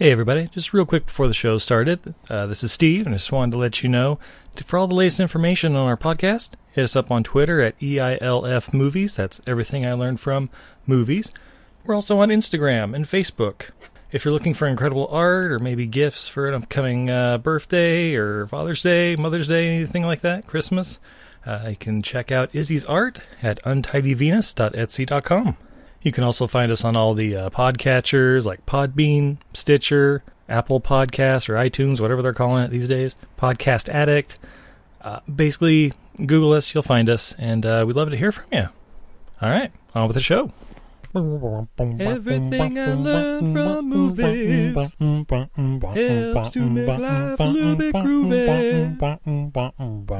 Hey everybody, just real quick before the show started, uh, this is Steve, and I just wanted to let you know to, for all the latest information on our podcast, hit us up on Twitter at EILF Movies. That's everything I learned from movies. We're also on Instagram and Facebook. If you're looking for incredible art or maybe gifts for an upcoming uh, birthday or Father's Day, Mother's Day, anything like that, Christmas, uh, you can check out Izzy's art at untidyvenus.etsy.com. You can also find us on all the uh, podcatchers like Podbean, Stitcher, Apple Podcasts, or iTunes, whatever they're calling it these days. Podcast Addict. Uh, basically, Google us, you'll find us, and uh, we'd love to hear from you. All right, on with the show. Everything I learned from movies helps to make life a little bit groovy.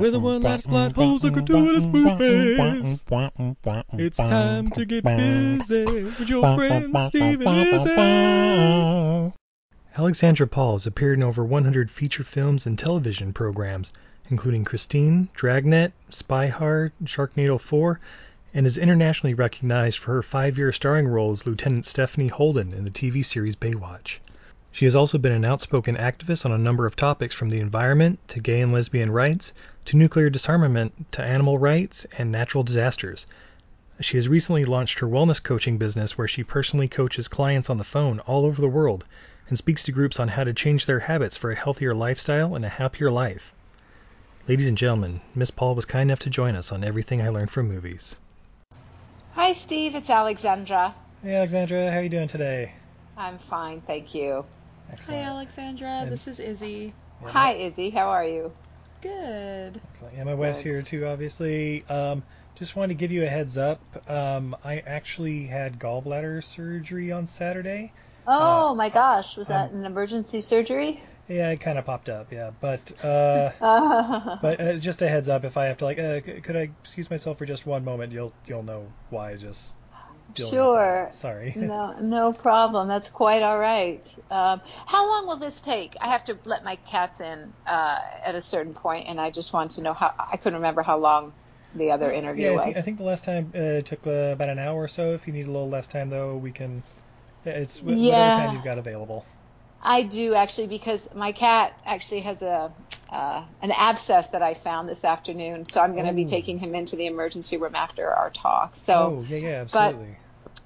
With a one-line plot holes and gratuitous movies. It's time to get busy with your friend Steve and Izzy. Alexandra Paul has appeared in over 100 feature films and television programs, including Christine, Dragnet, Spy Hard, Sharknado 4, and is internationally recognized for her five-year starring role as Lieutenant Stephanie Holden in the TV series Baywatch. She has also been an outspoken activist on a number of topics from the environment to gay and lesbian rights to nuclear disarmament to animal rights and natural disasters. She has recently launched her wellness coaching business where she personally coaches clients on the phone all over the world and speaks to groups on how to change their habits for a healthier lifestyle and a happier life. Ladies and gentlemen, Miss Paul was kind enough to join us on Everything I Learned from Movies. Hi, Steve. It's Alexandra. Hey, Alexandra, how are you doing today? I'm fine, thank you. Excellent. Hi, Alexandra. And- This is Izzy. Yeah, Hi, Izzy. How are you? Good. Excellent. Yeah, my wife's here too, obviously. Um, just wanted to give you a heads up. Um, I actually had gallbladder surgery on Saturday. Oh my gosh, was that um, an emergency surgery? Yeah, it kind of popped up. Yeah, but uh, but uh, just a heads up. If I have to like, uh, c- could I excuse myself for just one moment? You'll you'll know why. Just Sure. Sorry. no, no problem. That's quite all right. Um, how long will this take? I have to let my cats in uh, at a certain point, and I just want to know how. I couldn't remember how long the other interview Yeah, I was. think, I think the last time uh, it took uh, about an hour or so. If you need a little less time, though, we can. It's wh- Yeah. whatever time you've got available. I do actually because my cat actually has a uh, an abscess that I found this afternoon, so I'm going to be Oh. taking him into the emergency room after our talk. So. oh yeah, yeah, absolutely.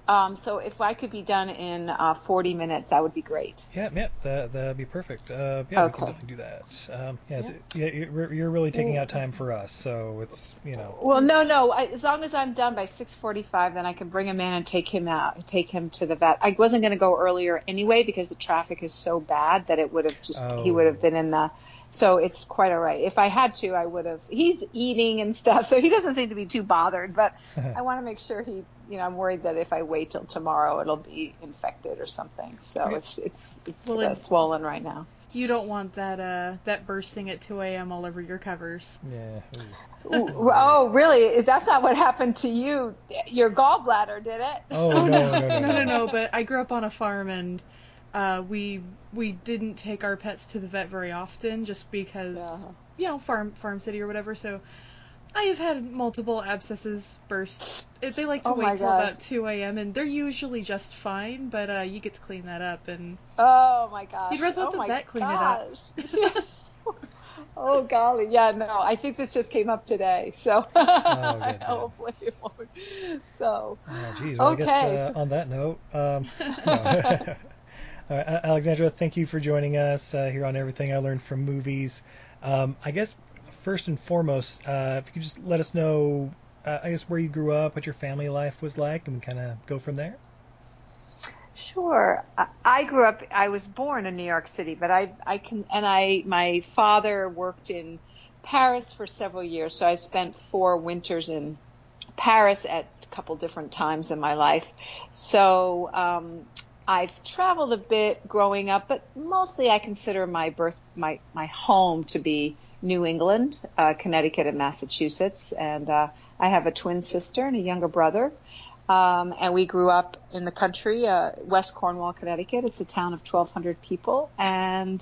Um, so if I could be done in uh, 40 minutes, that would be great. Yeah, yeah, that that'd be perfect. Uh, yeah, we can definitely do that. Um, yeah, it's- yeah, you're, you're really taking out time for us, so it's you know. Well, no, no. I, as long as I'm done by 6:45, then I can bring him in and take him out, take him to the vet. I wasn't going to go earlier anyway because the traffic is so bad that it would have just he Oh. would have been in the. So it's quite all right. If I had to, I would have. He's eating and stuff, so he doesn't seem to be too bothered. But I want to make sure he, you know, I'm worried that if I wait till tomorrow, it'll be infected or something. So Okay. it's it's it's Well, uh, then- swollen right now. You don't want that uh that bursting at 2 a.m. all over your covers. Yeah. Ooh, oh, really? Is that's not what happened to you? Your gallbladder did it? Oh no, no, no, no, no, no. But I grew up on a farm and uh, we we didn't take our pets to the vet very often just because Yeah. you know farm farm city or whatever. So I have had multiple abscesses burst. They like to Oh wait till gosh. about 2 a.m. and they're usually just fine, but uh, you get to clean that up and Oh my gosh. You'd rather let oh the my vet clean it up. oh golly, yeah, no. I think this just came up today, so good, good. hopefully it won't. So Oh, geez. Well, I Okay. guess uh, on that note, um, no. Right, Alexandra, thank you for joining us uh, here on Everything I Learned from Movies. Um, I guess first and foremost, uh, if you could just let us know, uh, I guess where you grew up, what your family life was like, and kind of go from there. Sure. I- I grew up. I was born in New York City, but I I can and I my father worked in Paris for several years, so I spent four winters in Paris at a couple different times in my life. So um, I've traveled a bit growing up, but mostly I consider my birth my my home to be New England, uh, Connecticut, and Massachusetts, and uh, I have a twin sister and a younger brother. Um, and we grew up in the country, uh, West Cornwall, Connecticut. It's a town of 1,200 people, and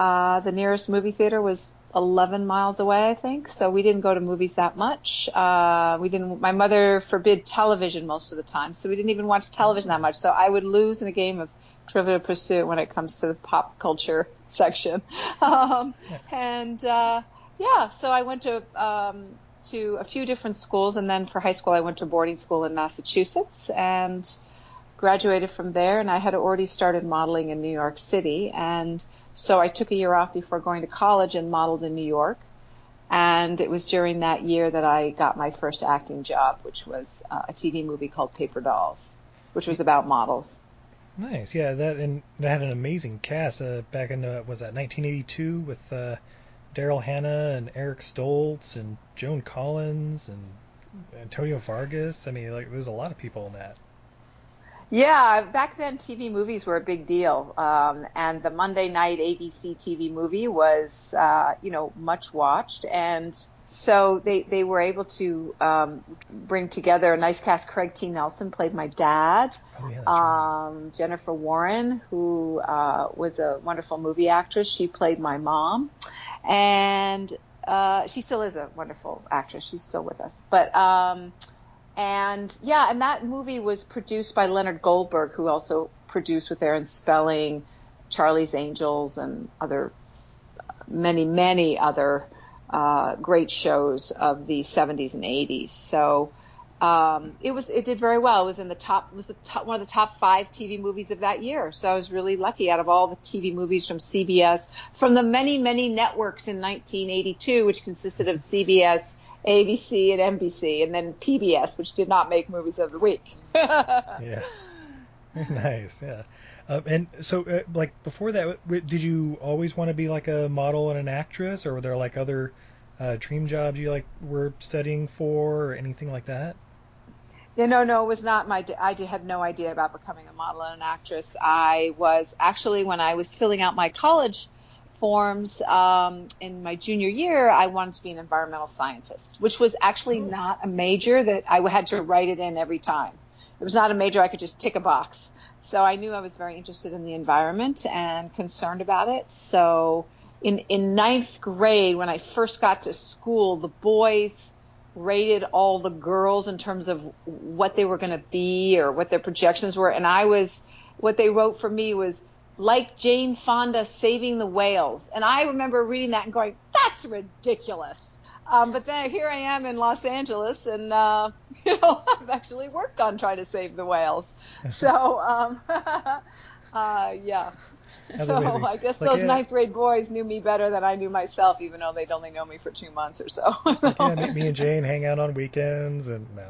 uh, the nearest movie theater was 11 miles away, I think. So we didn't go to movies that much. Uh, we didn't. My mother forbid television most of the time, so we didn't even watch television that much. So I would lose in a game of Trivial Pursuit when it comes to the pop culture section. Um, and uh, yeah, so I went to um, to a few different schools, and then for high school I went to boarding school in Massachusetts and graduated from there. And I had already started modeling in New York City, and so I took a year off before going to college and modeled in New York. And it was during that year that I got my first acting job, which was uh, a TV movie called Paper Dolls, which was about models. Nice, yeah. That and that had an amazing cast uh, back in uh, was that 1982 with uh, Daryl Hannah and Eric Stoltz and Joan Collins and Antonio Fargas. I mean, like there was a lot of people in that. Yeah, back then TV movies were a big deal, um, and the Monday night ABC TV movie was, uh, you know, much watched, and so they they were able to um, bring together a nice cast. Craig T. Nelson played my dad. Oh, yeah, Um, Jennifer Warren, who uh, was a wonderful movie actress, she played my mom, and uh, she still is a wonderful actress. She's still with us, but. Um, and yeah, and that movie was produced by Leonard Goldberg, who also produced with Aaron Spelling, Charlie's Angels, and other many, many other uh, great shows of the 70s and 80s. So um, it was it did very well. It was in the top was the top, one of the top five TV movies of that year. So I was really lucky out of all the TV movies from CBS, from the many many networks in 1982, which consisted of CBS. ABC and NBC, and then PBS, which did not make movies of the week. yeah. nice, yeah. Um, and so, uh, like before that, w- did you always want to be like a model and an actress, or were there like other uh, dream jobs you like were studying for, or anything like that? Yeah, no, no, it was not my. I had no idea about becoming a model and an actress. I was actually when I was filling out my college forms um, in my junior year, I wanted to be an environmental scientist, which was actually not a major that I had to write it in every time. It was not a major I could just tick a box. So I knew I was very interested in the environment and concerned about it. So in in ninth grade, when I first got to school, the boys rated all the girls in terms of what they were going to be or what their projections were, and I was what they wrote for me was like Jane Fonda saving the whales. And I remember reading that and going, that's ridiculous. Um, but then here I am in Los Angeles, and uh, you know I've actually worked on trying to save the whales. So um, uh, yeah. That's so amazing. I guess Like, those yeah. ninth grade boys knew me better than I knew myself, even though they'd only known me for two months or so. Like, yeah, me, and Jane hang out on weekends, and no.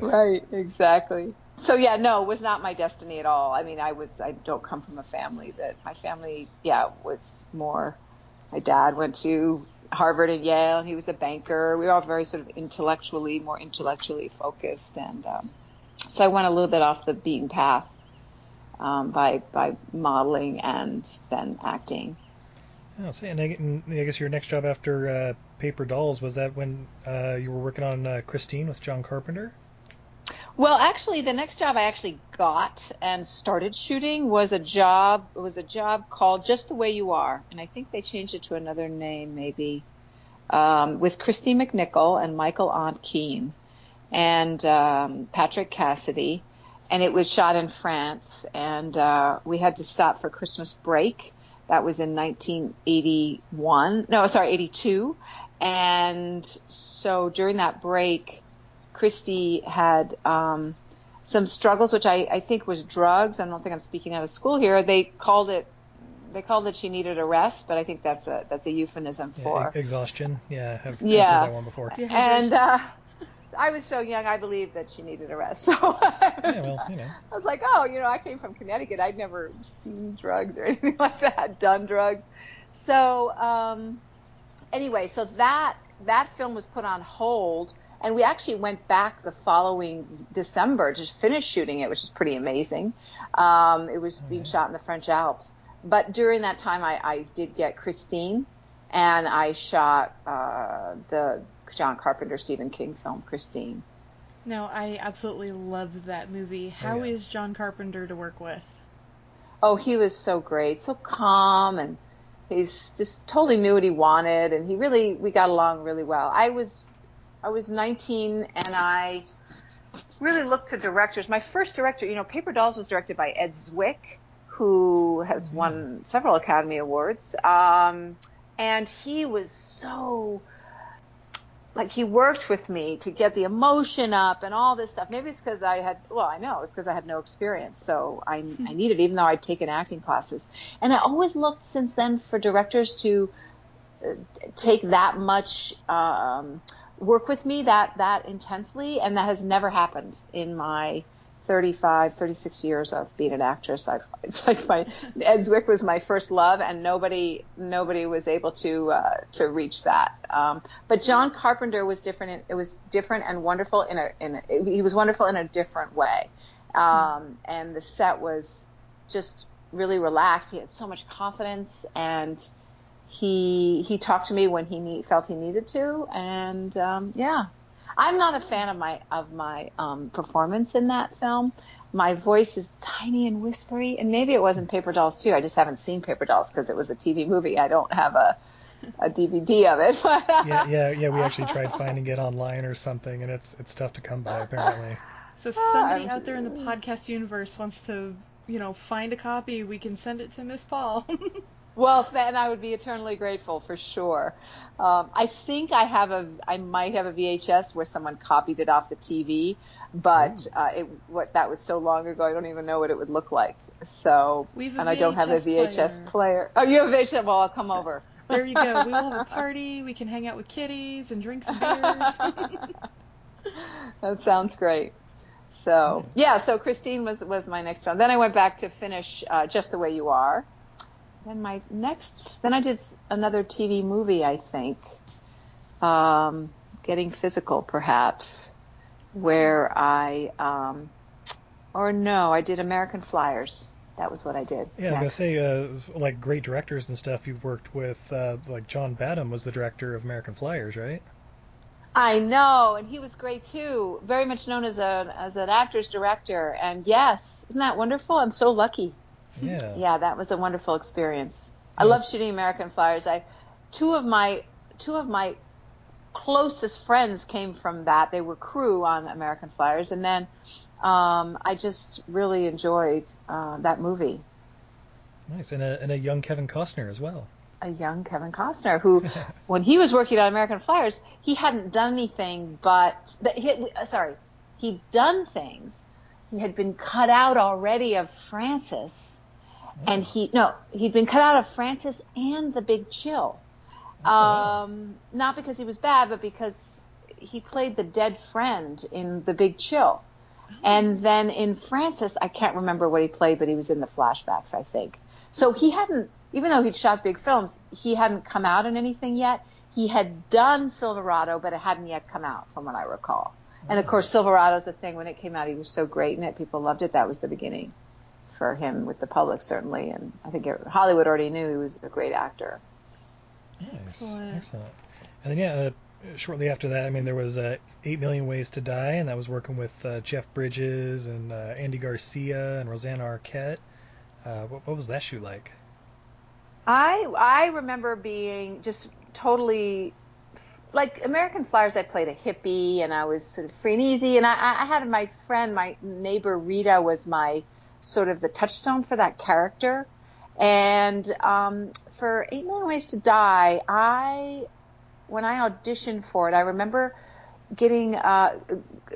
Right, exactly. So yeah, no, it was not my destiny at all. I mean, I was I don't come from a family that my family, yeah, was more my dad went to Harvard and Yale and he was a banker. We were all very sort of intellectually, more intellectually focused and um so I went a little bit off the beaten path um, by by modeling and then acting. Oh, see, and I, and I guess your next job after uh, Paper Dolls was that when uh, you were working on uh, Christine with John Carpenter? Well, actually, the next job I actually got and started shooting was a job was a job called Just the Way You Are, and I think they changed it to another name maybe, um, with Kristy McNichol and Michael Ontkean and um, Patrick Cassidy, and it was shot in France, and uh, we had to stop for Christmas break. That was in 1981. No, sorry, 82. And so during that break, Kristy had um, some struggles, which I, I think was drugs. I don't think I'm speaking out of school here. They called it they called it she needed a rest, but I think that's a that's a euphemism for. e- exhaustion. Yeah, I've, I've Yeah. heard that one before. Dehydration. and uh, I was so young, I believed that she needed a rest. So I was, Yeah, well, you know. I was like, oh, you know, I came from Connecticut. I'd never seen drugs or anything like that, done drugs. So um, anyway, so that that film was put on hold, and we actually went back the following December to finish shooting it, which is pretty amazing. Um, it was being shot in the French Alps, but during that time, I, I did get Christine, and I shot uh, the John Carpenter Stephen King film Christine. No, I absolutely love that movie. How is yeah. John Carpenter to work with? Oh, he was so great, so calm, and he's just totally knew what he wanted, and he really we got along really well. I was I was 19 and I really looked to directors. My first director, you know, Paper Dolls was directed by Ed Zwick, who has Mm-hmm. won several Academy Awards. Um, and he was so like he worked with me to get the emotion up and all this stuff. Maybe it's because I had, well, I know it's because I had no experience, so I, I needed, even though I'd taken acting classes. And I always looked since then for directors to uh, take that much um, work with me that that intensely, and that has never happened in my 35, 36 years of being an actress. I've, it's like my Ed Zwick was my first love, and nobody nobody was able to uh, to reach that. Um, but John Carpenter was different. It was different and wonderful in a in a, he was wonderful in a different way, um, and the set was just really relaxed. He had so much confidence and he he talked to me when he need, felt he needed to, and um, yeah, I'm not a fan of my of my um, performance in that film. My voice is tiny and whispery, and maybe it wasn't Paper Dolls too. I just haven't seen Paper Dolls because it was a TV movie. I don't have a a DVD of it. But Yeah, yeah, yeah. We actually tried finding it online or something, and it's it's tough to come by apparently. So somebody Ah, out there in the podcast universe wants to, you know, find a copy. We can send it to Miss Paul. Well, then I would be eternally grateful for sure. Um, I think I have a, I might have a VHS where someone copied it off the TV, but uh, it, what that was so long ago, I don't even know what it would look like. So, and I don't have a VHS player. player. Oh, you have a VHS? Well, I'll come over. there you go. We will have a party. We can hang out with kitties and drink some beers. That sounds great. So yeah, so Christine was was my next one. Then I went back to finish uh, Just the Way You Are. Then my next, then I did another TV movie, I think, um, Getting Physical, perhaps, where I, um, or no, I did American Flyers. That was what I did. Yeah, I was gonna say, uh, like great directors and stuff you've worked with, uh, like John Badham was the director of American Flyers, right? I know, and he was great too. Very much known as a as an actor's director. And yes, isn't that wonderful? I'm so lucky. Yeah. Yeah, that was a wonderful experience. I Yes. love shooting American Flyers. I two of my two of my closest friends came from that. They were crew on American Flyers, and then um, I just really enjoyed uh, that movie. Nice, and a and a young Kevin Costner as well. A young Kevin Costner, who, when he was working on American Flyers, he hadn't done anything but that. He, uh, sorry, he'd done things. He had been cut out already of Frances, and he no, he'd been cut out of Frances and The Big Chill. Um, not because he was bad, but because he played the dead friend in The Big Chill. And then in Frances, I can't remember what he played, but he was in the flashbacks, I think. So he hadn't, even though he'd shot big films, he hadn't come out in anything yet. He had done Silverado, but it hadn't yet come out, from what I recall. And of course, Silverado's the thing. When it came out, he was so great in it. People loved it. That was the beginning for him with the public, certainly. And I think it, Hollywood already knew he was a great actor. Nice, Excellent. excellent. And then yeah, uh, shortly after that, I mean, there was uh, Eight Million Ways to Die, and that was working with uh, Jeff Bridges and uh, Andy Garcia and Rosanna Arquette. Uh, what, what was that shoot like? I I remember being just totally like American Flyers. I played a hippie and I was sort of free and easy. And I, I had my friend, my neighbor Rita, was my sort of the touchstone for that character. And um, for Eight Million Ways to Die, I when I auditioned for it, I remember getting uh,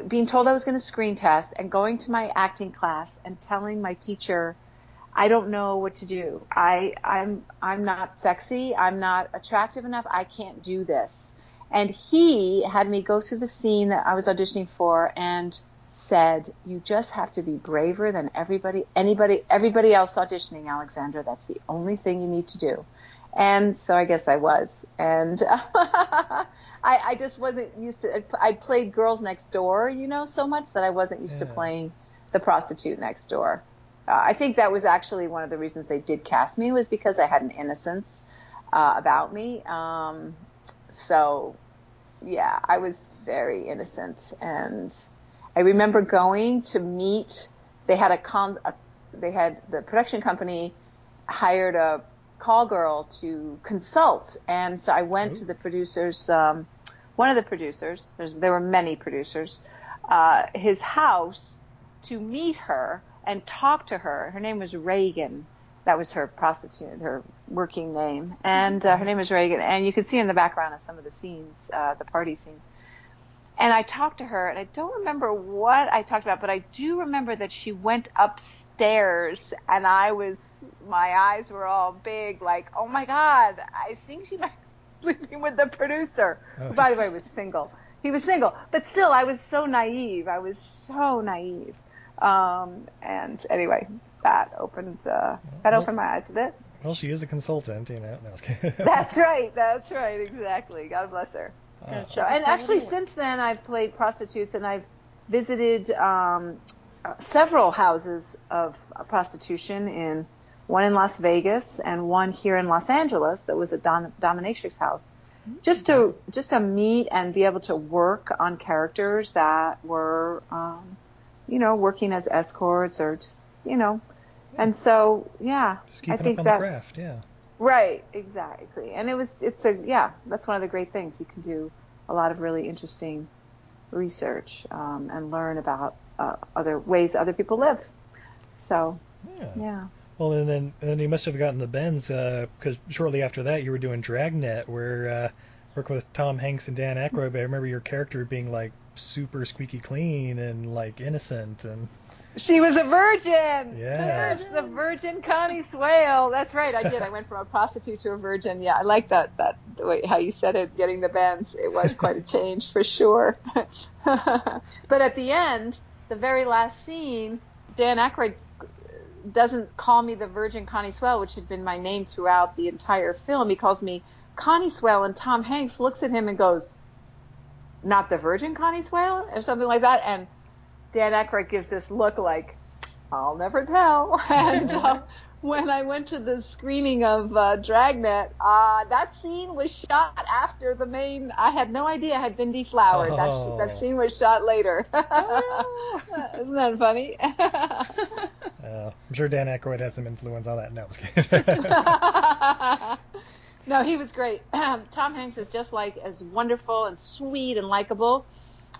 being told I was going to screen test and going to my acting class and telling my teacher. I don't know what to do. I I'm I'm not sexy. I'm not attractive enough. I can't do this. And he had me go through the scene that I was auditioning for and said, "You just have to be braver than everybody anybody everybody else auditioning, Alexandra. That's the only thing you need to do." And so I guess I was. And I, I just wasn't used to I played girls next door, you know, so much that I wasn't used to playing the prostitute next door. Uh, I think that was actually one of the reasons they did cast me was because I had an innocence uh, about me. Um, so, yeah, I was very innocent, and I remember going to meet. They had a con. A, they had the production company hired a call girl to consult, and so I went to the producers. Um, one of the producers. There's, there were many producers. uh, his house to meet her and talk to her. Her name was Reagan. That was her prostitute, her working name, and uh, her name was Reagan. And you can see in the background of some of the scenes, uh, the party scenes. And I talked to her, and I don't remember what I talked about, but I do remember that she went upstairs, and I was, my eyes were all big, like, oh my God, I think she might be sleeping with the producer, who, by the way, was single. He was single, but still, I was so naive. I was so naive. Um, and anyway, that opened uh, that opened my eyes a bit. Well, she is a consultant, you know. No, I was kidding. That's right. That's right. Exactly. God bless her. Uh, So, and actually, since then, I've played prostitutes and I've visited um, uh, several houses of uh, prostitution in one in Las Vegas and one here in Los Angeles that was a dom- dominatrix house. Just to just to meet and be able to work on characters that were, um, you know, working as escorts or just you know, and so yeah, Just I think up on the that's craft, yeah. Right, exactly. And it was, it's a, yeah, that's one of the great things. You can do a lot of really interesting research um, and learn about uh, other ways other people live. So, Yeah. yeah. Well, and then and then you must have gotten the bends because shortly after that you were doing Dragnet, where uh, working with Tom Hanks and Dan Aykroyd. But I remember your character being like super squeaky clean and like innocent and She was a virgin. Yeah. There's the virgin Connie Swail. That's right. I did. I went from a prostitute to a virgin. Yeah, I like that. That the way how you said it, getting the bends. It was quite a change for sure. but at the end, the very last scene, Dan Aykroyd doesn't call me the Virgin Connie Swail, which had been my name throughout the entire film. He calls me Connie Swail, and Tom Hanks looks at him and goes, "Not the Virgin Connie Swail," or something like that. And Dan Aykroyd gives this look like, "I'll never tell." And uh, when I went to the screening of uh, Dragnet, uh, that scene was shot after the main. I had no idea had been deflowered. That sh- Oh. that scene was shot later. Isn't that funny? uh, I'm sure Dan Aykroyd had some influence on that. No, I was kidding. no, he was great. Tom Hanks is just like as wonderful and sweet and likable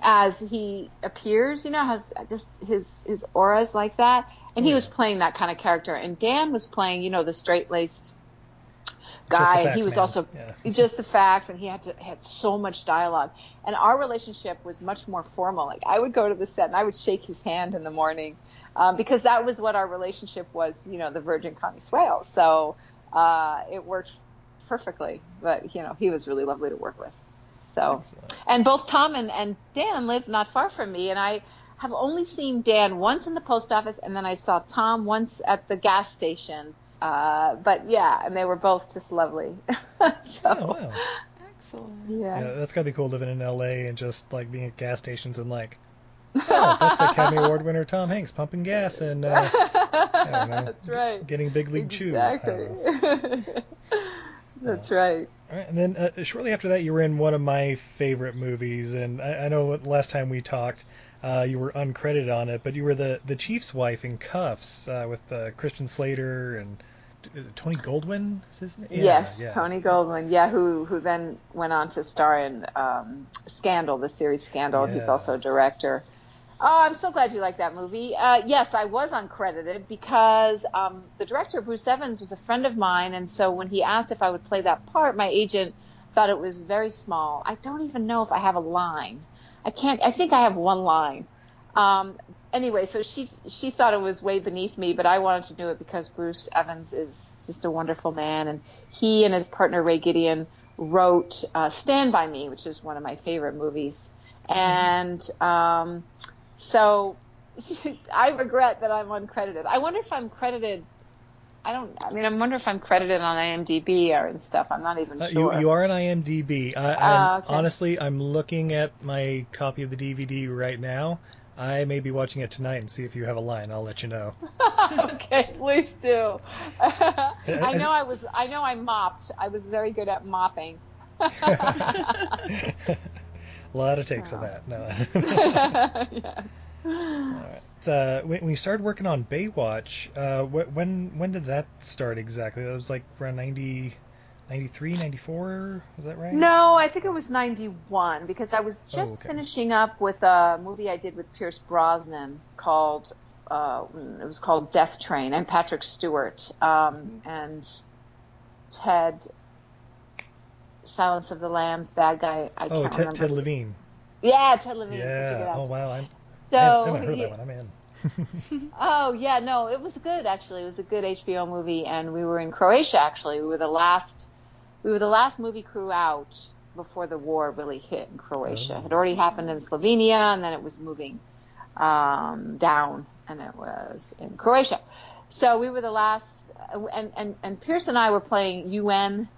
as he appears. You know, has just his his aura is like that, and he Yeah. was playing that kind of character. And Dan was playing, you know, the straight laced guy. and facts he was man. also Yeah. just the facts, and he had to had so much dialogue. And our relationship was much more formal. Like I would go to the set and I would shake his hand in the morning um, because that was what our relationship was. You know, the Virgin Connie Swail. So uh, it worked perfectly. But you know, he was really lovely to work with. So, Excellent. and both Tom and, and Dan live not far from me, and I have only seen Dan once in the post office, and then I saw Tom once at the gas station. Uh, but yeah, and they were both just lovely. so, Oh, wow. Excellent. yeah. Yeah, that's gotta be cool living in LA and just like being at gas stations and like, oh, that's Academy Award winner Tom Hanks pumping gas and uh, don't know. That's right. getting big league chew. Exactly. don't. That's right. All right, and then uh, shortly after that, you were in one of my favorite movies, and I, I know last time we talked, uh, you were uncredited on it, but you were the the chief's wife in Kuffs uh, with uh, Christian Slater and is it Tony Goldwyn? Is his name? Yeah, yes, yeah. Tony Goldwyn. Yeah, who who then went on to star in um, Scandal, the series Scandal. He's also a director. Oh, I'm so glad you like that movie. Uh, yes, I was uncredited because um, the director Bruce Evans was a friend of mine, and so when he asked if I would play that part, my agent thought it was very small. I don't even know if I have a line. I can't. I think I have one line. Um, anyway, so she she thought it was way beneath me, but I wanted to do it because Bruce Evans is just a wonderful man, and he and his partner Ray Gideon wrote uh, Stand by Me, which is one of my favorite movies, and um, so I regret that I'm uncredited. I wonder if I'm credited. I don't. I mean, I wonder if I'm credited on IMDb or and stuff. I'm not even Uh, sure. you, you are on IMDb. I, I'm, Ah, okay. Honestly, I'm looking at my copy of the DVD right now. I may be watching it tonight and see if you have a line. I'll let you know. okay, please do. I know I was. I know I mopped. I was very good at mopping. A lot of takes of that. No. yes. uh, when, when you started working on Baywatch, uh, wh- when when did that start exactly? That was like around 90, 93, 94? Was that right? No, I think it was 91 because I was just okay. finishing up with a movie I did with Pierce Brosnan called uh, it was called Death Train and Patrick Stewart um, and Ted Silence of the Lambs bad guy I Oh, can't Ted, remember. Ted Levine. Yeah, Ted Levine. Such a good Yeah. Oh wow, I'm, So I haven't, I heard he- that one. I'm in. Oh yeah, no, it was good actually. It was a good HBO movie, and we were in Croatia actually. We were the last, we were the last movie crew out before the war really hit in Croatia. Oh. It had already happened in Slovenia, and then it was moving um, down, and it was in Croatia. So we were the last, and and and Pierce and I were playing UN.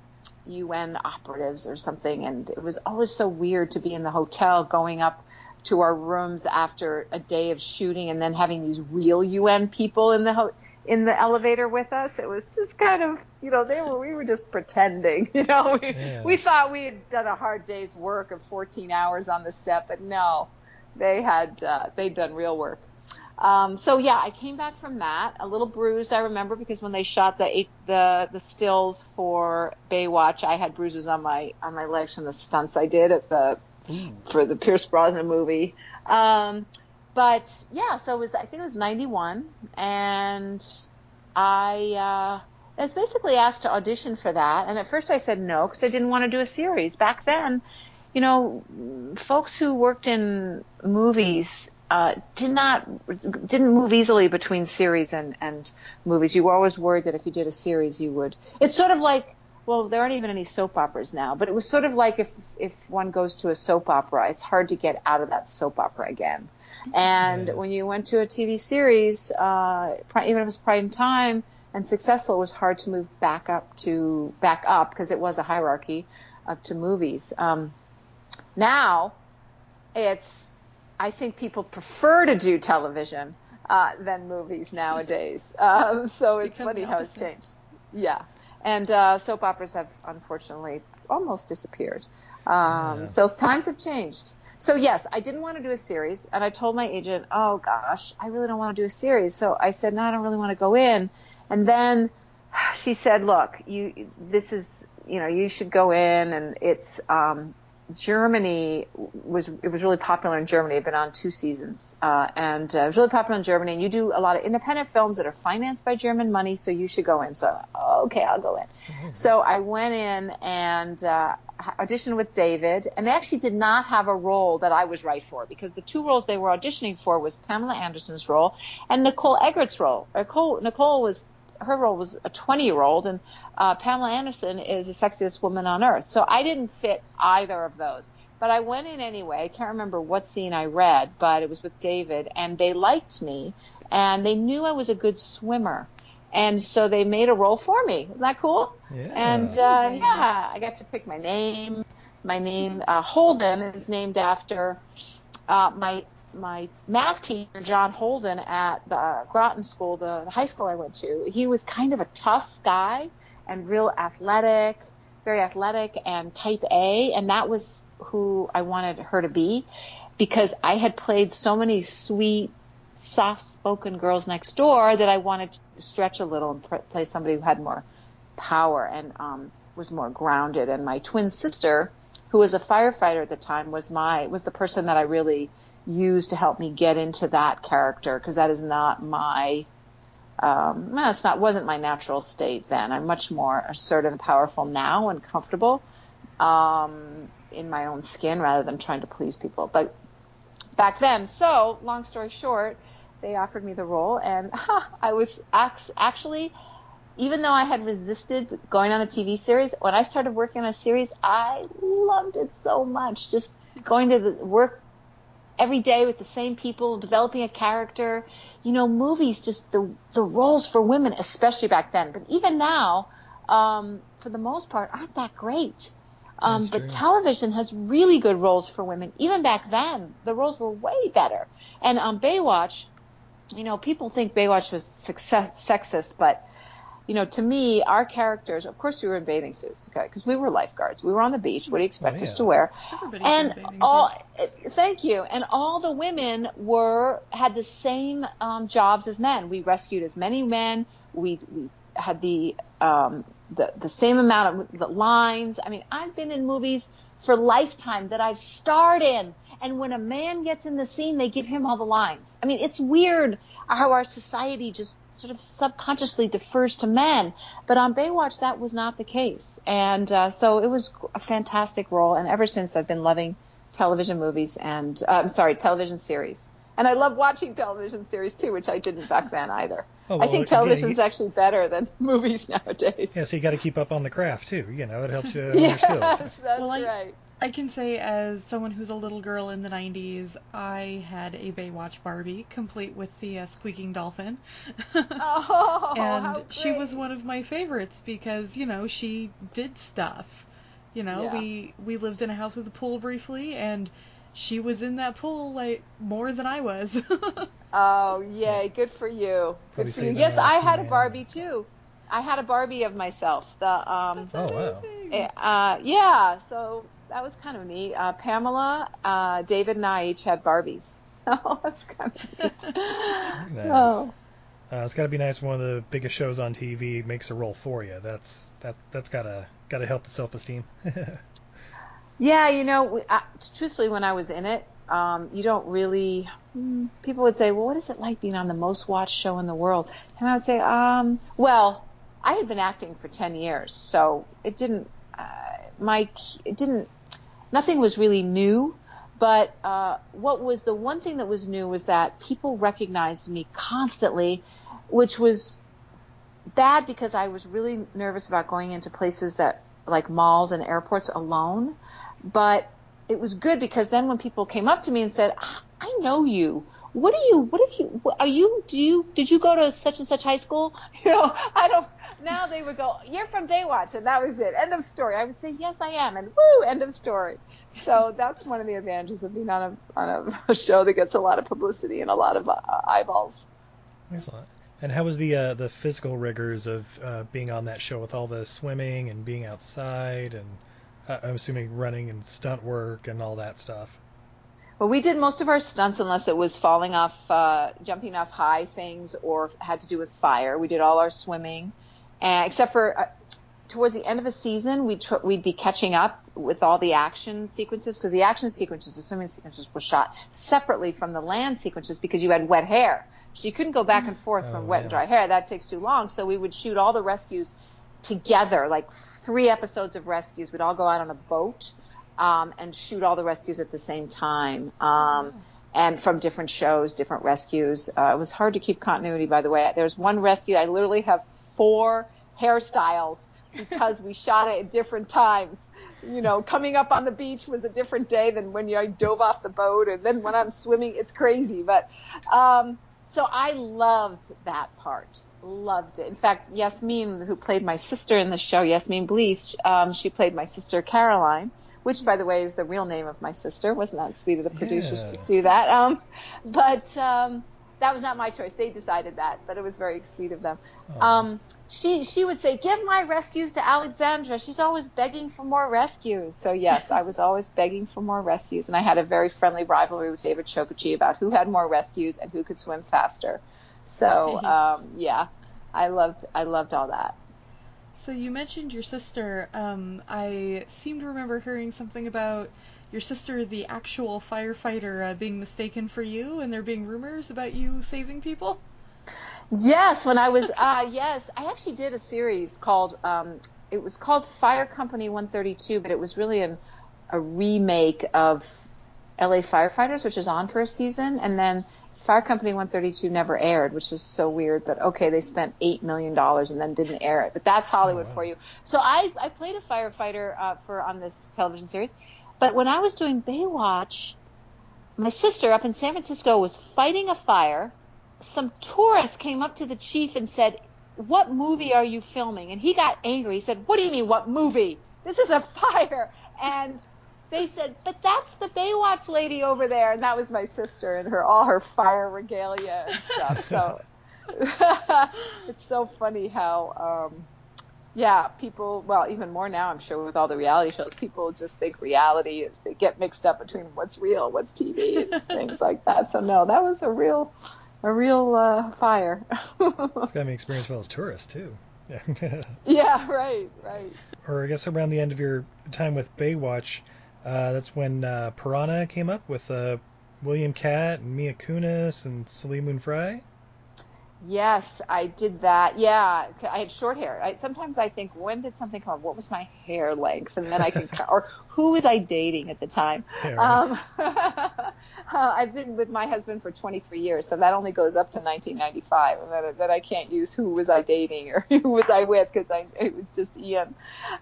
UN operatives or something, and it was always so weird to be in the hotel going up to our rooms after a day of shooting and then having these real UN people in the ho- in the elevator with us. It was just kind of, you know, they were we were just pretending, you know. We, Yeah. we thought we had done a hard day's work of 14 hours on the set, but no, they had uh, they'd done real work. Um, so yeah, I came back from that a little bruised. I remember because when they shot the the the stills for Baywatch, I had bruises on my on my legs from the stunts I did at the for the Pierce Brosnan movie. Um, but yeah, so it was I think it was '91, and I uh, I was basically asked to audition for that. And at first I said no because I didn't want to do a series. Back then, you know, folks who worked in movies uh, did not didn't move easily between series and and movies. You were always worried that if you did a series, you would. It's sort of like well, there aren't even any soap operas now, but it was sort of like if if one goes to a soap opera, it's hard to get out of that soap opera again. And Yeah. when you went to a TV series, uh, even if it was Pride prime time and successful, it was hard to move back up to back up because it was a hierarchy up to movies. Um, now, it's I think people prefer to do television uh, than movies nowadays. Um, so it's become funny how it's changed. Yeah, and uh, soap operas have unfortunately almost disappeared. Um, Yeah. So times have changed. So yes, I didn't want to do a series, and I told my agent, "Oh gosh, I really don't want to do a series." So I said, "No, I don't really want to go in." And then she said, "Look, you this is you know you should go in, and it's um, Germany was it was really popular in Germany. It had been on two seasons, uh, and uh, it was really popular in Germany. And you do a lot of independent films that are financed by German money, so you should go in. So okay, I'll go in. So I went in and uh, auditioned with David, and they actually did not have a role that I was right for because the two roles they were auditioning for was Pamela Anderson's role and Nicole Eggert's role. Nicole Nicole was her role was a 20 year old and uh, Pamela Anderson is the sexiest woman on earth. So I didn't fit either of those. But I went in anyway. I can't remember what scene I read, but it was with David and they liked me and they knew I was a good swimmer. And so they made a role for me. Isn't that cool? Yeah. And uh, yeah, I got to pick my name. My name uh, Holden is named after uh, my my math teacher John Holden at the Groton School, the, the high school I went to. He was kind of a tough guy and real athletic, very athletic and type A, and that was who I wanted her to be because I had played so many sweet soft-spoken girls next door that I wanted to stretch a little and pr- play somebody who had more power and um, was more grounded. And my twin sister, who was a firefighter at the time, was my was the person that I really used to help me get into that character because that is not my um, well, it's not wasn't my natural state then. I'm much more assertive and powerful now and comfortable um, in my own skin rather than trying to please people. But back then, so long story short, they offered me the role, and I was actually, even though I had resisted going on a TV series, when I started working on a series, I loved it so much. Just going to the work every day with the same people, developing a character. You know, movies, just the the roles for women, especially back then, but even now, um, for the most part, aren't that great. Um, but true. television has really good roles for women. Even back then, the roles were way better. And um, Baywatch, you know, people think Baywatch was success, sexist, but you know, to me, our characters, of course, we were in bathing suits, okay, because we were lifeguards. We were on the beach. What do you expect Oh, us to wear? Everybody's and in all suits. thank you and all the women were had the same um, jobs as men we rescued as many men we we had the um, the the same amount of the lines. I mean, I've been in movies for Lifetime that I've starred in, and when a man gets in the scene, they give him all the lines. I mean, it's weird how our society just sort of subconsciously defers to men, but on Baywatch that was not the case, and uh, so it was a fantastic role. And ever since, I've been loving television movies and uh, I'm sorry, television series. And I love watching television series too, which I didn't back then either. Oh, I well, think yeah, television's you- actually better than movies nowadays. Yeah, so you got to keep up on the craft too. You know, it helps you on your yes, skills. that's Well, I- right. I can say, as someone who's a little girl in the 90s, I had a Baywatch Barbie, complete with the uh, squeaking dolphin. Oh, and how she was one of my favorites because, you know, she did stuff. You know, Yeah. we we lived in a house with a pool briefly, and she was in that pool like more than I was. Oh, yay! Good for you. Probably Good for you. Yes, I had a yeah. Barbie too. I had a Barbie of myself. The um, Oh, wow. eh, uh, yeah. So that was kind of neat. Uh, Pamela, uh, David, and I each had Barbies. Oh, that's kind of neat. Nice. Oh. Uh, it's got to be nice. when One of the biggest shows on TV makes a role for you. That's that. That's gotta gotta help the self esteem. Yeah, you know, we, uh, truthfully, when I was in it, um, you don't really. hmm, People would say, "Well, what is it like being on the most watched show in the world?" And I would say, um, "Well, I had been acting for ten years, so it didn't. Uh, my it didn't. Nothing was really new." But uh, what was the one thing that was new was that people recognized me constantly, which was bad because I was really nervous about going into places that like malls and airports alone. But it was good because then when people came up to me and said, "Ah, "I know you. What are you? What have you? Are you? Do you? Did you go to such and such high school? You know, I don't." Now they would go, "You're from Baywatch," and that was it. End of story. I would say, "Yes, I am," and woo, end of story. So that's one of the advantages of being on a on a show that gets a lot of publicity and a lot of uh, eyeballs. Excellent. And how was the uh, the physical rigors of uh, being on that show with all the swimming and being outside and uh, I'm assuming running and stunt work and all that stuff. Well, we did most of our stunts unless it was falling off, uh, jumping off high things or had to do with fire. We did all our swimming, and except for uh, towards the end of a season, we'd tr- we'd be catching up with all the action sequences because the action sequences, the swimming sequences, were shot separately from the land sequences because you had wet hair, so you couldn't go back and forth Oh, from wet and dry hair. That takes too long. So we would shoot all the rescues together, like three episodes of rescues. We'd all go out on a boat um, and shoot all the rescues at the same time. Um, and from different shows, different rescues. Uh, it was hard to keep continuity, by the way. There's one rescue, I literally have four hairstyles because we shot it at different times. You know, coming up on the beach was a different day than when you I dove off the boat, and then when I'm swimming, it's crazy. But um, so I loved that part. Loved it. In fact, Yasmin, who played my sister in the show, Yasmin Bleeth, um, she played my sister Caroline, which, by the way, is the real name of my sister. Wasn't that sweet of the producers Yeah. to do that? Um, but um, that was not my choice. They decided that, but it was very sweet of them. Oh. Um, she she would say, "Give my rescues to Alexandra. She's always begging for more rescues." So yes, I was always begging for more rescues, and I had a very friendly rivalry with David Chokachi about who had more rescues and who could swim faster. So um, yeah, I loved I loved all that. So you mentioned your sister. Um, I seem to remember hearing something about your sister, the actual firefighter, uh, being mistaken for you, and there being rumors about you saving people. Yes, when I was uh yes, I actually did a series called um it was called Fire Company 132, but it was really an a remake of LA Firefighters, which is on for a season, and then Fire Company 132 never aired, which is so weird, but okay, they spent 8 million dollars and then didn't air it. But that's Hollywood wow. for you. So I I played a firefighter uh for on this television series. But when I was doing Baywatch, my sister up in San Francisco was fighting a fire some tourists came up to the chief and said, "What movie are you filming?" And he got angry. He said, "What do you mean, what movie? This is a fire." And they said, "But that's the Baywatch lady over there." And that was my sister and her all her fire regalia and stuff. So it's so funny how um yeah, people, well, even more now, I'm sure, with all the reality shows, people just think reality is, they get mixed up between what's real, what's TV, things like that. So, no, that was a real, a real uh, fire. It's got to be an experience for those tourists too. Yeah. Right, right. or I guess around the end of your time with Baywatch, uh, that's when uh, Piranha came up with uh, William Katt and Mila Kunis and Soleil Moon Frye. Yes, I did that. Yeah, I had short hair. I, sometimes I think, when did something come up? What was my hair length? And then I can, or who was I dating at the time? Yeah, right. Um, uh, I've been with my husband for 23 years, so that only goes up to 1995, and that, that I can't use who was I dating or who was I with because it was just Ian,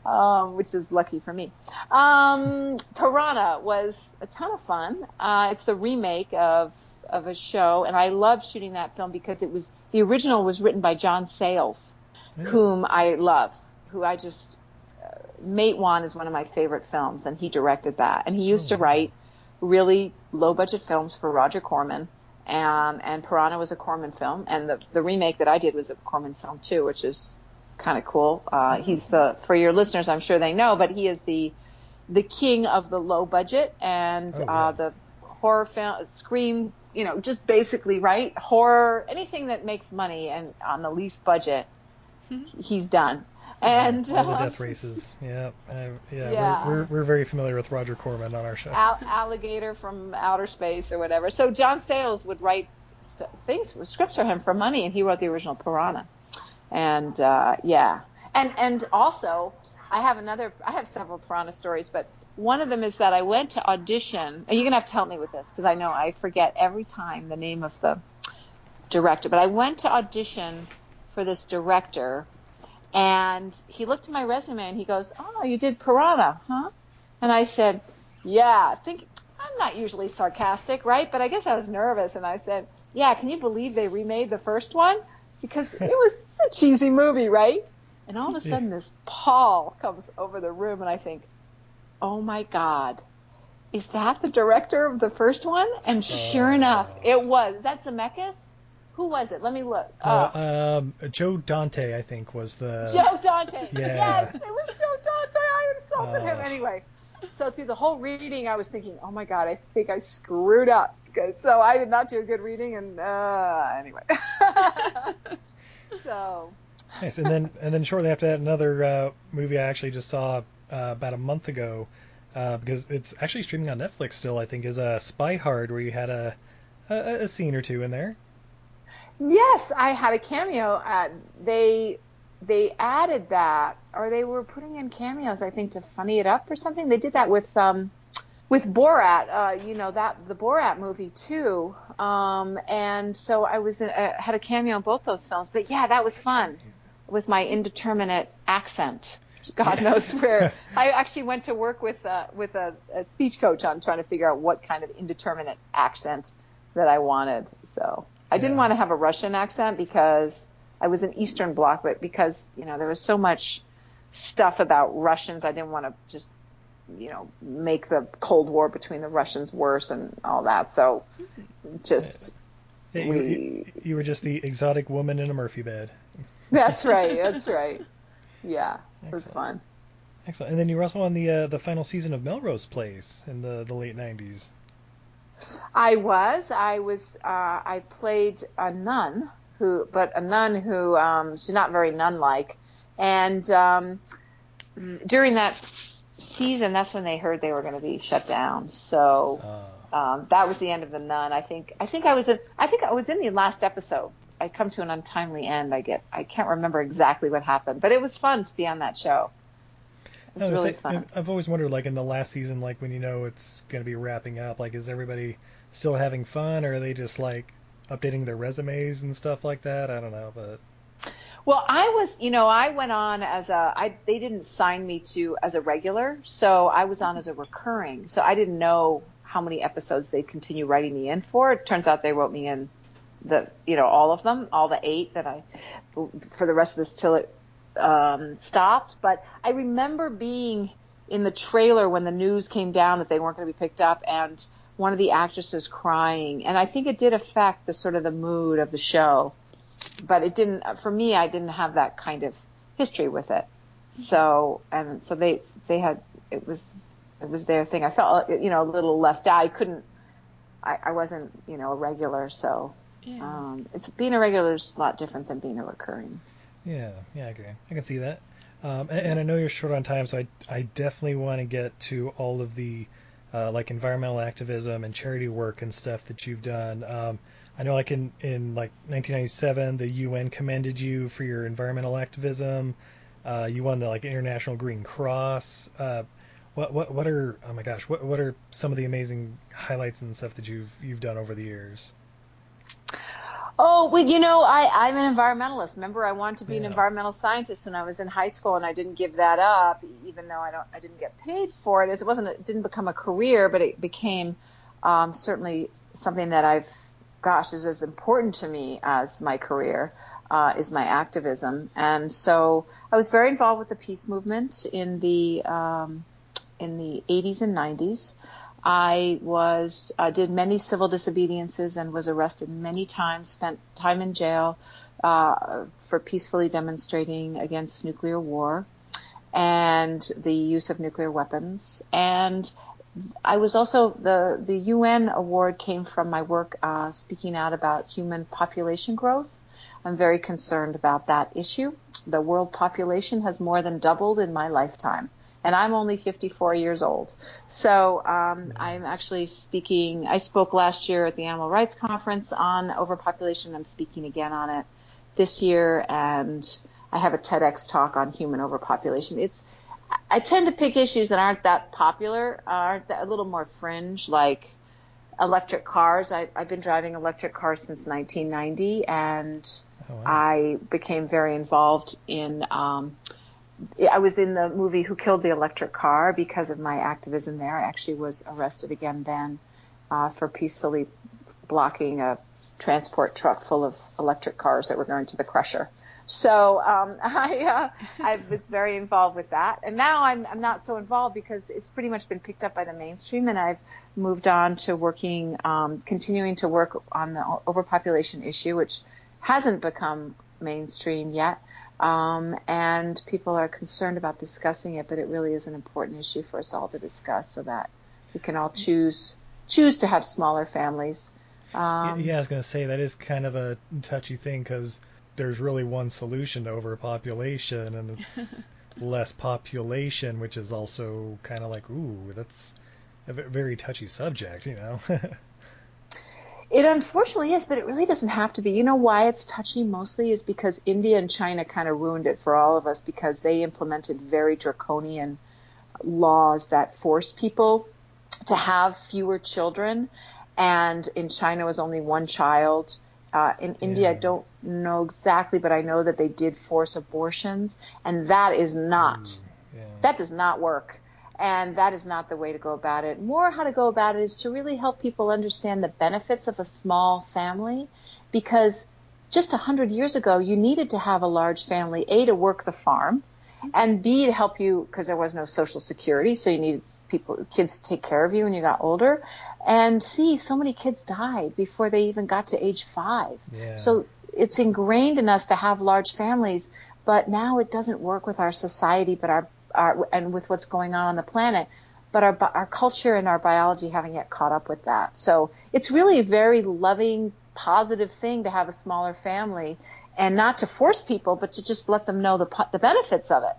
um, which is lucky for me. Um, Piranha was a ton of fun. Uh, it's the remake of of a show, and I love shooting that film because it was the original was written by John Sayles, whom I love, who I just uh, Matewan is one of my favorite films, and he directed that, and he used to write really low budget films for Roger Corman. Um, and Piranha was a Corman film, and the the remake that I did was a Corman film too, which is kind of cool. Uh, he's the for your listeners, I'm sure they know, but he is the the king of the low budget and Oh, yeah. uh, the horror film, scream, you know, just basically right horror, anything that makes money and on the least budget, he's done. And all the uh, death races. Yeah, I, yeah. Yeah. We're, we're we're very familiar with Roger Corman on our show. al- alligator from outer space or whatever. So John Sayles would write st- things, scripts for him for money, and he wrote the original Piranha. And uh, yeah, and and also I have another. I have several Piranha stories, but one of them is that I went to audition. And you're gonna have to help me with this because I know I forget every time the name of the director. But I went to audition for this director, and he looked at my resume and he goes, "Oh, you did Piranha, huh?" And I said, "Yeah." Think I'm not usually sarcastic, right? But I guess I was nervous, and I said, "Yeah." Can you believe they remade the first one? Because it was it's a cheesy movie, right? And all of a sudden, this pall comes over the room, and I think, "Oh my God." Is that the director of the first one? And sure oh. enough, it was. Is that Zemeckis? Who was it? Let me look. Uh, Uh, um, Joe Dante, I think, was the. Joe Dante. Yeah. Yes, it was Joe Dante. I insulted him Oh. anyway. So through the whole reading, I was thinking, oh my god, I think I screwed up. So I did not do a good reading, and uh, anyway. so Nice. And then and then shortly after that, another uh, movie I actually just saw uh, about a month ago, uh, because it's actually streaming on Netflix still. I think is uh, Spy Hard, where you had a, a a scene or two in there. Yes, I had a cameo. Uh, they they added that, or they were putting in cameos, I think, to funny it up or something. They did that with um, with Borat, uh, you know that the Borat movie too. Um, and so I was in, uh, had a cameo in both those films. But yeah, that was fun with my indeterminate accent. God knows where. I actually went to work with uh, with a, a speech coach on trying to figure out what kind of indeterminate accent that I wanted. So I didn't Yeah. want to have a Russian accent because I was an Eastern Bloc, but because you know there was so much stuff about Russians, I didn't want to just you know make the Cold War between the Russians worse and all that. So just Yeah, you, We- you, were just the exotic woman in a Murphy bed. that's right, that's right. Yeah, it was fun. Excellent. And then you were also on the uh, the final season of Melrose Place in the the late '90s. I was. I was. Uh, I played a nun who, but a nun who um, she's not very nun-like. And um, during that season, that's when they heard they were going to be shut down. So Uh, um, that was the end of the nun. I think. I think I was. In, I think I was in the last episode. I come to an untimely end. I get. I can't remember exactly what happened, but it was fun to be on that show. No, really fun. I've- I've always wondered, like in the last season, like when you know it's going to be wrapping up, like is everybody still having fun, or are they just like updating their resumes and stuff like that? I don't know, but Well, I was, you know, I went on as a, I, they didn't sign me to as a regular, so I was on as a recurring. So I didn't know how many episodes they'd continue writing me in for. It turns out they wrote me in the, you know, all of them, all the eight that I, for the rest of this till it um, stopped. But I remember being in the trailer when the news came down that they weren't going to be picked up, and one of the actresses crying, and I think it did affect the sort of the mood of the show. But it didn't for me i didn't have that kind of history with it. So and so they they had it was it was their thing. I felt you know a little left out. I couldn't i, I wasn't you know a regular. So Yeah. um it's being a regular is a lot different than being a recurring Yeah, yeah, I agree. I can see that. Um, and, and I know you're short on time, so I, I definitely want to get to all of the uh, like environmental activism and charity work and stuff that you've done. Um, I know, like in in like 1997, the UN commended you for your environmental activism. Uh, you won the like International Green Cross. Uh, what what what are oh my gosh, what what are some of the amazing highlights and stuff that you've you've done over the years? Oh, well, you know, I, I'm an environmentalist. Remember, I wanted to be an environmental scientist when I was in high school, and I didn't give that up, even though I don't, I didn't get paid for it. As it wasn't, it didn't become a career, but it became um, certainly something that I've, gosh, is as important to me as my career. Uh, is my activism, and so I was very involved with the peace movement in the um, in the 80s and 90s. I was uh, did many civil disobediences and was arrested many times. Spent time in jail uh, for peacefully demonstrating against nuclear war and the use of nuclear weapons. And I was also the the UN award came from my work uh, speaking out about human population growth. I'm very concerned about that issue. The world population has more than doubled in my lifetime and I'm only 54 years old. So um, I'm actually speaking. I spoke last year at the Animal Rights Conference on overpopulation. I'm speaking again on it this year, and I have a TEDx talk on human overpopulation. It's I tend to pick issues that aren't that popular, aren't that, a little more fringe, like electric cars. I, I've been driving electric cars since 1990, and Oh, wow. I became very involved in. Um, I was in the movie Who Killed the Electric Car because of my activism there. I actually was arrested again then uh, for peacefully blocking a transport truck full of electric cars that were going to the crusher. So um, I uh, I was very involved with that, and now I'm I'm not so involved because it's pretty much been picked up by the mainstream, and I've moved on to working, um, continuing to work on the overpopulation issue, which hasn't become mainstream yet. Um, and people are concerned about discussing it, but it really is an important issue for us all to discuss so that we can all choose choose to have smaller families. Um, yeah, I was going to say that is kind of a touchy thing because there's really one solution to overpopulation, and it's less population, which is also kind of like, ooh, that's a very touchy subject, you know? It unfortunately is, but it really doesn't have to be. You know why it's touchy mostly is because India and China kind of ruined it for all of us because they implemented very draconian laws that force people to have fewer children. And in China it was only one child. Uh, in India, I don't know exactly, but I know that they did force abortions, and that is not yeah. that does not work. And that is not the way to go about it. More how to go about it is to really help people understand the benefits of a small family because just a hundred years ago, you needed to have a large family, A, to work the farm, and B, to help you because there was no social security. So you needed people, kids to take care of you when you got older. And C, so many kids died before they even got to age five. Yeah. So it's ingrained in us to have large families, but now it doesn't work with our society, but our, our and with what's going on on the planet. But our our culture and our biology haven't yet caught up with that. So it's really a very loving, positive thing to have a smaller family, and not to force people, but to just let them know the the benefits of it,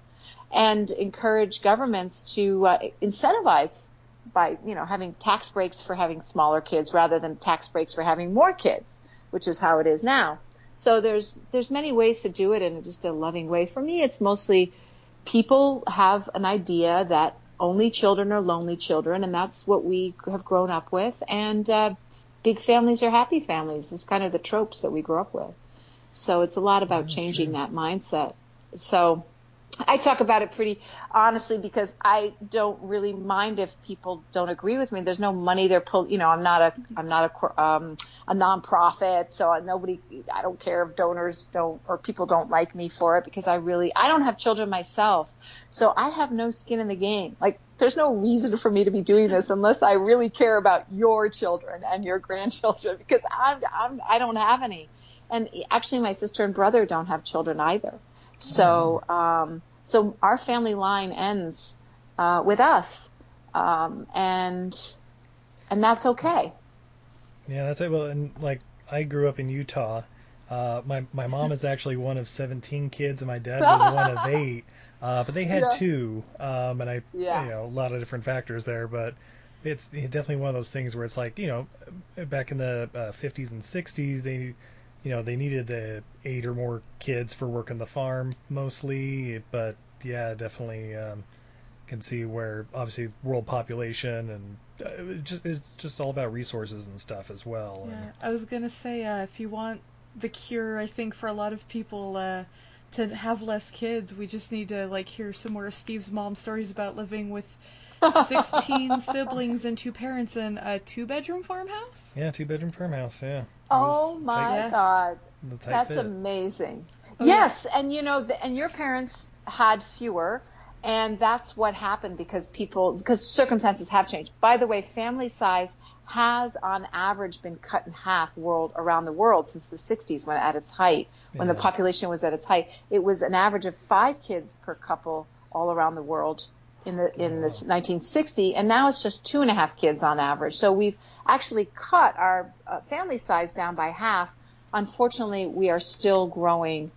and encourage governments to uh, incentivize by you know having tax breaks for having smaller kids rather than tax breaks for having more kids, which is how it is now. So there's there's many ways to do it in just a loving way. For me, it's mostly people have an idea that only children are lonely children, and that's what we have grown up with. And uh, big families are happy families. It's kind of the tropes that we grew up with. So it's a lot about That's changing true. that mindset. So I talk about it pretty honestly because I don't really mind if people don't agree with me. There's no money they're pull. You know, I'm not a I'm not a um, a nonprofit, so nobody. I don't care if donors don't or people don't like me for it because I really I don't have children myself, so I have no skin in the game. Like there's no reason for me to be doing this unless I really care about your children and your grandchildren because I'm, I'm I don't have any, and actually my sister and brother don't have children either. So um, so our family line ends uh, with us, um, and and that's okay. Yeah, that's it. Well, and like I grew up in Utah, Uh, my my mom is actually one of 17 kids, and my dad was one of eight. Uh, but they had Yeah. two, um, and I, Yeah. you know, a lot of different factors there. But it's definitely one of those things where it's like, you know, back in the uh, 50s and 60s, they, you know, they needed the eight or more kids for working the farm mostly. But yeah, definitely um, can see where obviously world population and uh, it just it's just all about resources and stuff as well. And- Yeah, I was gonna say uh, if you want the cure, I think for a lot of people uh, to have less kids, we just need to like hear some more of Steve's mom stories about living with 16 siblings and two parents in a two-bedroom farmhouse. Yeah, two bedroom farmhouse. Yeah. Oh my Yeah. God. tight- the tight That's fit. amazing. Oh, yes, and you know, the, and your parents had fewer, and that's what happened because people, because circumstances have changed. By the way, family size has on average been cut in half world around the world since the 60s when at its height, when the population was at its height. It was an average of five kids per couple all around the world in the in this 1960, and now it's just two and a half kids on average. So we've actually cut our uh, family size down by half. Unfortunately, we are still growing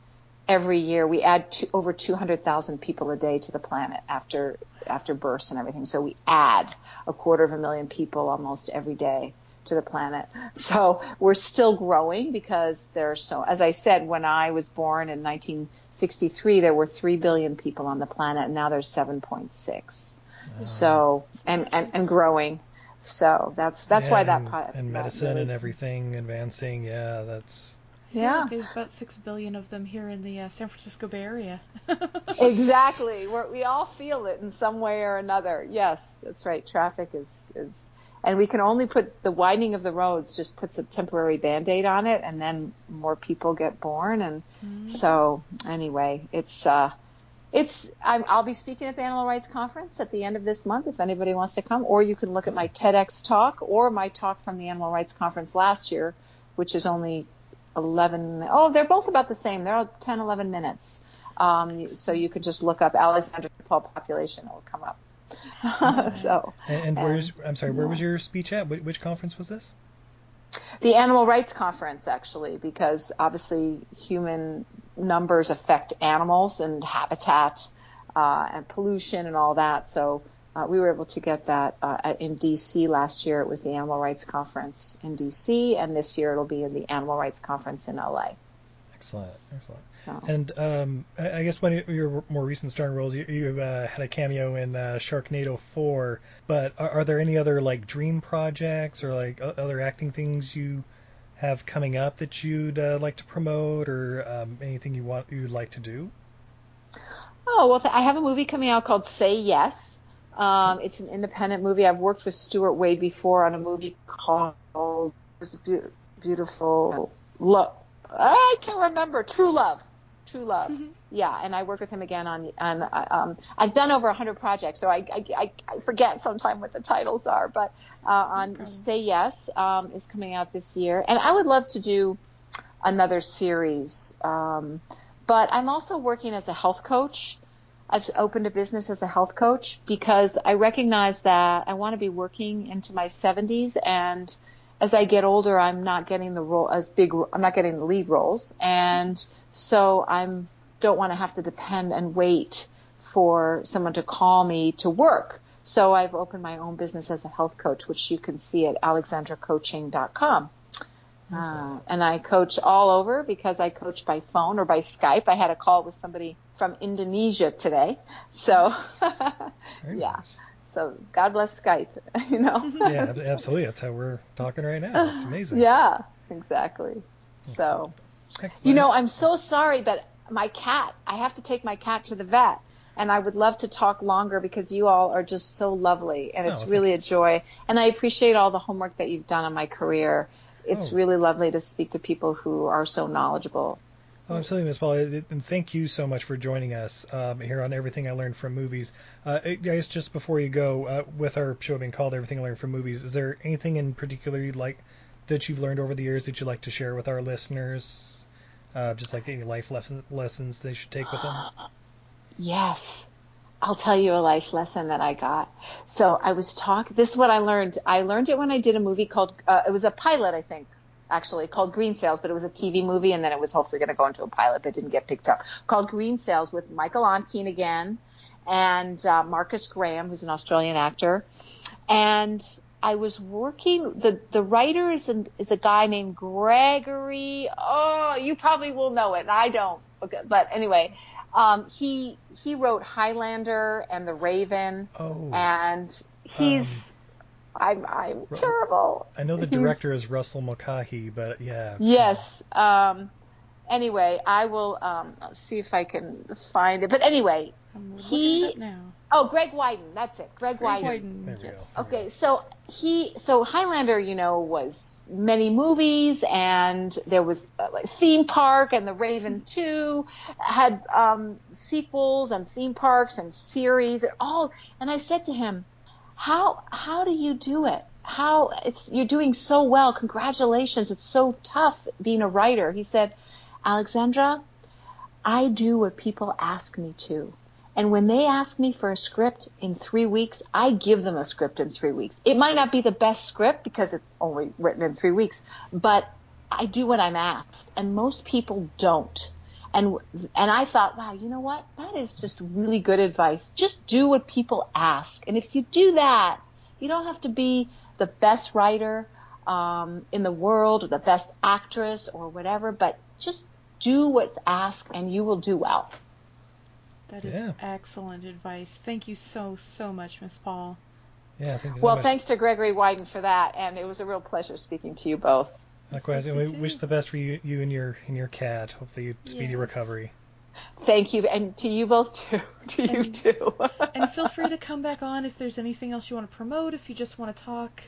every year. We add to, over 200,000 people a day to the planet after after births and everything. So we add a quarter of a million people almost every day to the planet. So we're still growing because there's so, as I said, when I was born in 1963, there were 3 billion people on the planet and now there's 7.6. So, and, and, and growing. So that's, that's why that, and, and medicine really- and everything advancing. Yeah, that's Yeah. like there's about six billion of them here in the uh, San Francisco Bay Area. exactly. We're, we all feel it in some way or another. Yes, that's right. Traffic is, is, and we can only put the widening of the roads just puts a temporary band-aid on it and then more people get born. And so anyway, it's, uh, it's, I'm, I'll be speaking at the Animal Rights Conference at the end of this month if anybody wants to come, or you can look at my TEDx talk or my talk from the Animal Rights Conference last year, which is only 11, oh, they're both about the same. They're all 10, 11 minutes. Um, so you could just look up Alexandra Paul population. It will come up. so and, and where's I'm sorry, where was your speech at? Which, which conference was this? the Animal Rights Conference, actually, because obviously human numbers affect animals and habitat uh, and pollution and all that. So uh, we were able to get that uh, at- in D.C. last year. It was the Animal Rights Conference in D.C. and this year it'll be in the Animal Rights Conference in L.A. Excellent, excellent. So. And um, I I guess one of your more recent starring roles, you, you uh, had a cameo in uh, Sharknado 4. But are, are there any other like dream projects or like other acting things you have coming up that you'd uh, like to promote, or um, anything you want you'd like to do? Oh well, th- I have a movie coming out called Say Yes. Um, it's an independent movie. I've worked with Stuart Wade before on a movie called it a Beau- Beautiful Love. I can't remember. True Love. True Love. Yeah, and I worked with him again on. on um, I've done over 100 projects, so I, I, I, I forget sometimes what the titles are. But uh, on Say Yes um, is coming out this year, and I would love to do another series. Um, but I'm also working as a health coach. I've opened a business as a health coach because I recognize that I want to be working into my 70s and as I get older, I'm not getting the role as big. I'm not getting the lead roles, and so I'm don't want to have to depend and wait for someone to call me to work. So I've opened my own business as a health coach, which you can see at alexandracoaching.com. Uh, and I coach all over because I coach by phone or by Skype. I had a call with somebody from Indonesia today. So, Yeah. nice. So God bless Skype, you know? Yeah, absolutely. That's how we're talking right now. It's amazing. yeah, exactly. So, Excellent. you know, I'm so sorry, but my cat, I have to take my cat to the vet. And I would love to talk longer because you all are just so lovely and Oh, it's thank really a joy. And I appreciate all the homework that you've done on my career. It's Oh. really lovely to speak to people who are so knowledgeable. Oh, absolutely, Ms. Paul. And thank you so much for joining us um, here on Everything I Learned from Movies. Uh, I guys, just before you go, uh, with our show being called Everything I Learned from Movies, is there anything in particular you'd like that you've learned over the years that you'd like to share with our listeners? Uh, just like any life lesson, lessons they should take with them? Yes. I'll tell you a life lesson that I got. So I was talking, this is what I learned. I learned it when I did a movie called, uh, it was a pilot, I think. Actually called Green Sails, but it was a TV movie, and then it was hopefully going to go into a pilot, but didn't get picked up. Called Green Sails with Michael Ontkean again, and uh, Marcus Graham, who's an Australian actor, and I was working. the The writer is a, is a guy named Gregory. Oh, you probably will know it. I don't. But anyway, um, he he wrote Highlander and The Raven, Oh, and he's. I'm I'm Ru- terrible. I know the he's- director is Russell Mulcahy, but yeah. Yes. Um, anyway, I will um, see if I can find it. But anyway, I'm He- it up now. oh, Greg Widen. That's it. Greg, Greg Widen. Widen, yes. Okay, so he, so Highlander, you know, was many movies, and there was uh, like theme park, and The Raven Two had um, sequels and theme parks and series and all. And I said to him, "How how do you do it? How it's you're doing so well. Congratulations! It's so tough being a writer." He said, "Alexandra, I do what people ask me to." And when they ask me for a script in three weeks, I give them a script in three weeks. It might not be the best script because it's only written in three weeks, but I do what I'm asked, and most people don't. And and I thought, wow, you know what? That is just really good advice. Just do what people ask, and if you do that, you don't have to be the best writer um, in the world or the best actress or whatever, but just do what's asked, and you will do well. That is Yeah. excellent advice. Thank you so, so much, Miss Paul. Yeah, thank you so Well, much. thanks to Gregory Widen for that, and it was a real pleasure speaking to you both. Likewise, and we wish the best for you, you and your and your cat. Hopefully, speedy Yes. recovery. Thank you, and to you both too. To you And- too. And feel free to come back on if there's anything else you want to promote. If you just want to talk,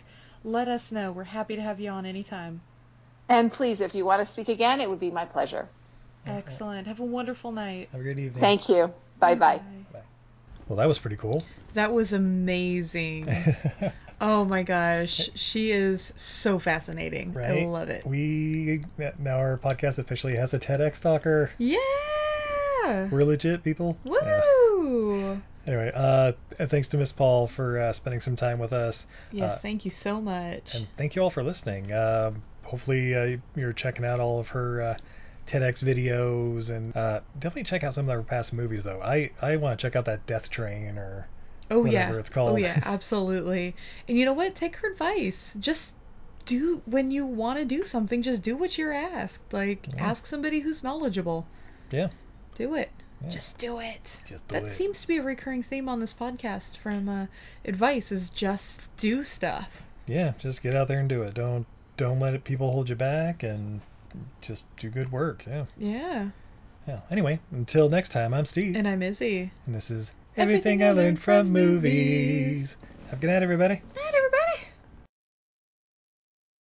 let us know. We're happy to have you on anytime. and please, if you want to speak again, it would be my pleasure. Excellent. Have a wonderful night. Have a good evening. Thank you. Bye bye. Well, that was pretty cool. That was amazing. oh my gosh. She is so fascinating. I love it. We now our podcast officially has a TEDx talker. Yeah. We're legit people. Yeah. Woo! Anyway, uh, and thanks to Miss Paul for uh, spending some time with us, Yes, Uh, thank you so much. and thank you all for listening. Um hopefully, uh, you're checking out all of her uh, TEDx videos, and uh, definitely check out some of her past movies. Though I I want to check out that Death Train or oh whatever yeah. it's called. Oh yeah, absolutely. And you know what? Take her advice. Just do when you want to do something, just do what you're asked. Like Yeah. ask somebody who's knowledgeable. Yeah. Do it. Yeah. Just do it. Just do that it. seems to be a recurring theme on this podcast from uh, advice is just do stuff. yeah, just get out there and do it. Don't don't let it, people hold you back, and just do good work. Yeah. Yeah. Yeah. Anyway, until next time, I'm Steve, And I'm Izzy. and this is everything I learned from movies. Have a good night, everybody. Night, everybody.